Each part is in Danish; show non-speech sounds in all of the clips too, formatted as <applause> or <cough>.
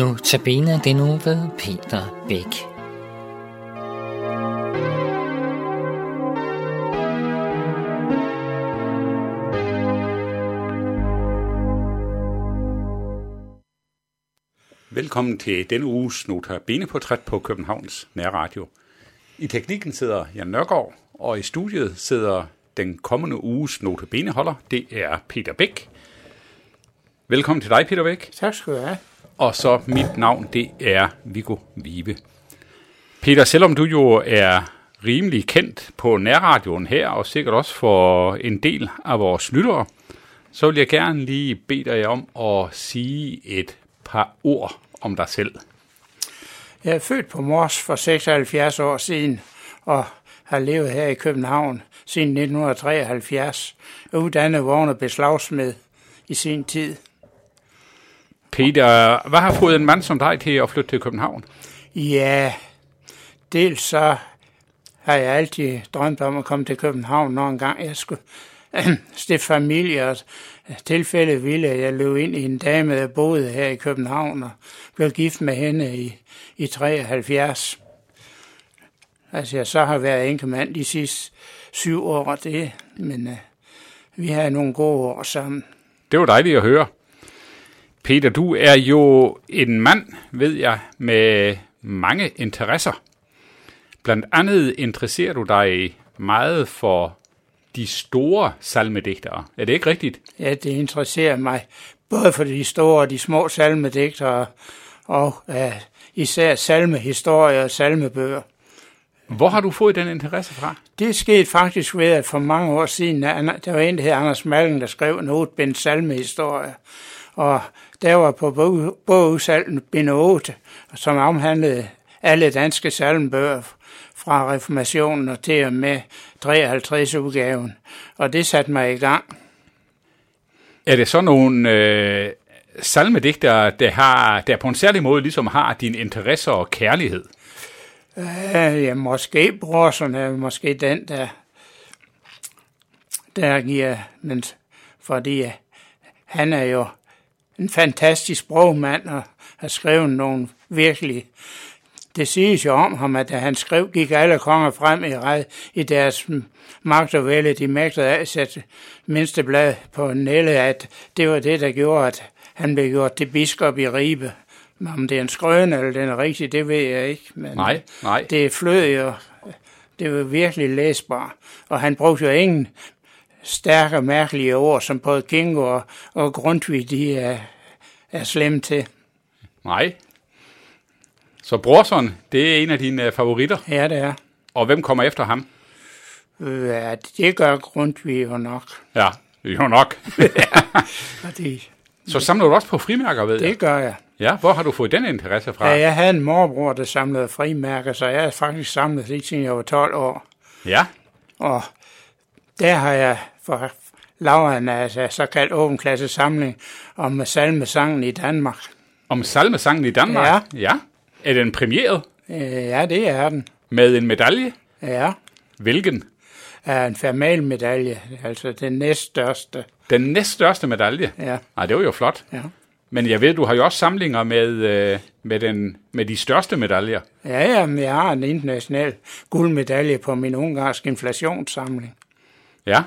Nu tabiner det nu ved Peter Bæk. Velkommen til denne uges Nota Bene-portræt på Københavns Nærradio. I teknikken sidder Jan Nørgaard, og i studiet sidder den kommende uges Nota Bene-holder. Det er Peter Bæk. Velkommen til dig, Peter Bæk. Tak skal du have. Og så mit navn, det er Viggo Vive. Peter, selvom du jo er rimelig kendt på nærradioen her, og sikkert også for en del af vores lyttere, så vil jeg gerne lige bede dig om at sige et par ord om dig selv. Jeg er født på Mors for 76 år siden, og har levet her i København siden 1973, og uddannet vogn- og beslagsmed i sin tid. Peter, hvad har fået en mand som dig til at flytte til København? Ja, dels så har jeg altid drømt om at komme til København, når en gang jeg skulle <clears throat> stifte familie, og tilfælde ville, at jeg løb ind i en dame, der boede her i København, og blev gift med hende i, i 73. Altså, jeg så har været enkemand de sidste syv år, det, men uh, vi har nogle gode år sammen. Det var dejligt at høre. Peter, du er jo en mand, ved jeg, med mange interesser. Blandt andet interesserer du dig meget for de store salmedigtere. Er det ikke rigtigt? Ja, det interesserer mig både for de store og de små salmedigtere, og uh, især salmehistorier og salmebøger. Hvor har du fået den interesse fra? Det skete faktisk ved, at for mange år siden, der var en, der hed Anders Malken, der skrev en otbind salmehistorie. Og der var på bogudsalgen bind 8, som omhandlede alle danske salmbøger fra reformationen og til og med 53 udgaven. Og det satte mig i gang. Er det så nogle øh, salmedigtere, der, har, der på en særlig måde ligesom har din interesse og kærlighed? Øh, ja, måske Brorsen er måske den, der, der giver, men fordi han er jo en fantastisk sprogmand og har skrevet nogle virkelig det siges jo om ham, at da han skrev, gik alle konger frem i red i deres magt og vælge. De mægtede af at sætte mindste blad på Nelle, at det var det, der gjorde, at han blev gjort til biskop i Ribe. Om det er en skrøn eller den er rigtig, det ved jeg ikke. Men nej, nej. Det flød jo, det var virkelig læsbar. Og han brugte jo ingen stærke mærkelige ord, som både Kingo og, og Grundtvig, de er, er slemme til. Nej. Så Brorson, det er en af dine favoritter? Ja, det er. Og hvem kommer efter ham? Ja, det gør Grundtvig jo nok. Ja, jo nok. <laughs> ja, det, så samler du også på frimærker, ved det jeg? Det gør jeg. Ja, hvor har du fået den interesse fra? Ja, jeg havde en morbror, der samlede frimærker, så jeg har faktisk samlet det, siden jeg var 12 år. Ja. Og der har jeg for lavet en altså, såkaldt åben klasse samling om salmesangen i Danmark. Om salmesangen i Danmark? Ja. ja. Er den premieret? Øh, ja, det er den. Med en medalje? Ja. Hvilken? Er en fermal medalje, altså den næststørste. Den næststørste medalje? Ja. Ej, det var jo flot. Ja. Men jeg ved, du har jo også samlinger med, øh, med, den, med de største medaljer. Ja, ja, men jeg har en international guldmedalje på min ungarske inflationssamling. Ja,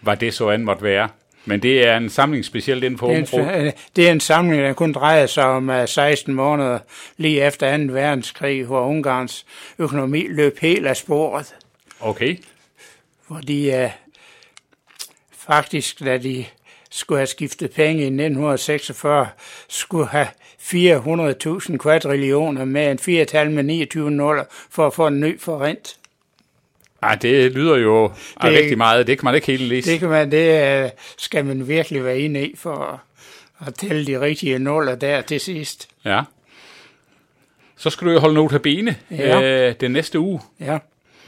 var det så end måtte være. Men det er en samling specielt inden for det er, en, det er en samling, der kun drejer sig om uh, 16 måneder lige efter 2. verdenskrig, hvor Ungarns økonomi løb helt af sporet. Okay. Fordi uh, faktisk, da de skulle have skiftet penge i 1946, skulle have 400.000 kvadrillioner med en 4-tal med 29 nuller for at få en ny forrent. Ej, det lyder jo det, rigtig meget. Det kan man ikke helt læse. Det, kan man, det skal man virkelig være inde i for at tælle de rigtige nuller der til sidst. Ja. Så skal du jo holde notabene ja. øh, den næste uge. Ja.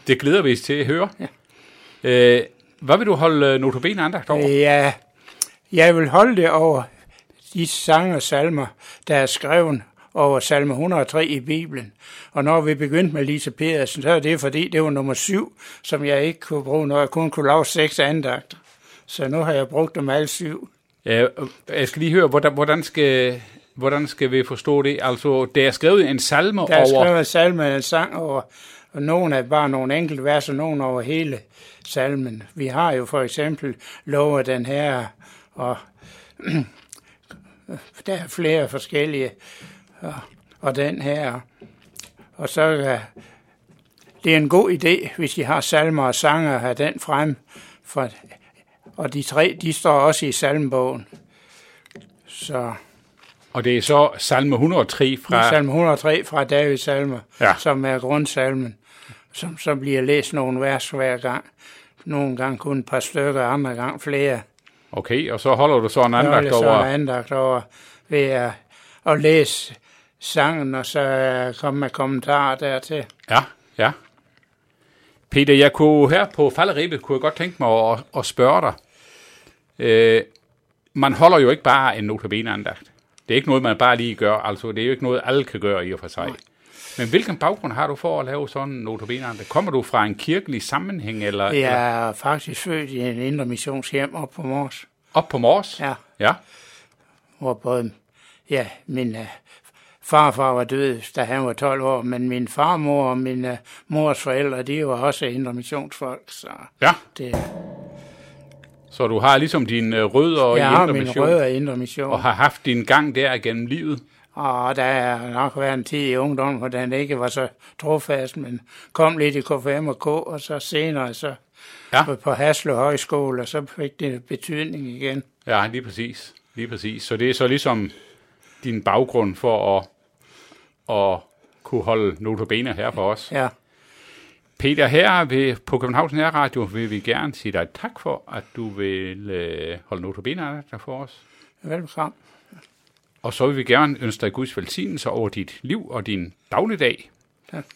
Det glæder vi os til at høre. Ja. Øh, hvad vil du holde notabene andagt over? Ja, jeg vil holde det over de sange og salmer, der er skrevet over salme 103 i Bibelen. Og når vi begyndte med Lise Pedersen, så er det fordi, det var nummer syv, som jeg ikke kunne bruge, når jeg kun kunne lave seks andagter. Så nu har jeg brugt dem alle syv. Ja, jeg skal lige høre, hvordan, hvordan skal Hvordan skal vi forstå det? Altså, der er skrevet en salme Der er over... skrevet salme en sang over, og nogle er bare nogle enkelte vers, og nogle over hele salmen. Vi har jo for eksempel lovet den her, og <clears throat> der er flere forskellige, og, og den her. Og så er det er en god idé, hvis I har salmer og sanger, at have den frem. For, og de tre, de står også i salmebogen. Så Og det er så salme 103 fra... salme 103 fra Davids salmer, Ja. som er grundsalmen, som så bliver læst nogle vers hver gang. Nogle gange kun et par stykker, andre gang flere. Okay, og så holder du så en Jeg andagt holder så over... en andagt over ved at, at læse sangen, og så øh, komme med kommentarer dertil. Ja, ja. Peter, jeg kunne her på falderibet, kunne jeg godt tænke mig at, at spørge dig. Øh, man holder jo ikke bare en notabene-andagt. Det er ikke noget, man bare lige gør. Altså, det er jo ikke noget, alle kan gøre i og for sig. Men hvilken baggrund har du for at lave sådan en notabene-andagt? Kommer du fra en kirkelig sammenhæng, eller, eller Jeg er faktisk født i en indre missionshjem op på Mors, op på Mors? ja, ja. hvor både ja, min uh, farfar var død, da han var 12 år, men min farmor og min uh, mors forældre, de var også indre missionsfolk, så Ja, det, så du har ligesom dine øh, rødder jeg i har Indre min Mission, rødder i indre mission. og har haft din gang der gennem livet. Og der er nok været en tid i ungdommen, hvor den ikke var så trofast, men kom lidt i KFM og K, og så senere så Ja. på Haslev Højskole, og så fik det betydning igen. Ja, lige præcis. Lige præcis. Så det er så ligesom din baggrund for at, at kunne holde notabene her for os. Ja, Peter, her ved, på Københavns Radio vil vi gerne sige dig tak for, at du vil øh, holde notabene her for os. velkommen. Og så vil vi gerne ønske dig Guds velsignelse over dit liv og din dagligdag. Tak.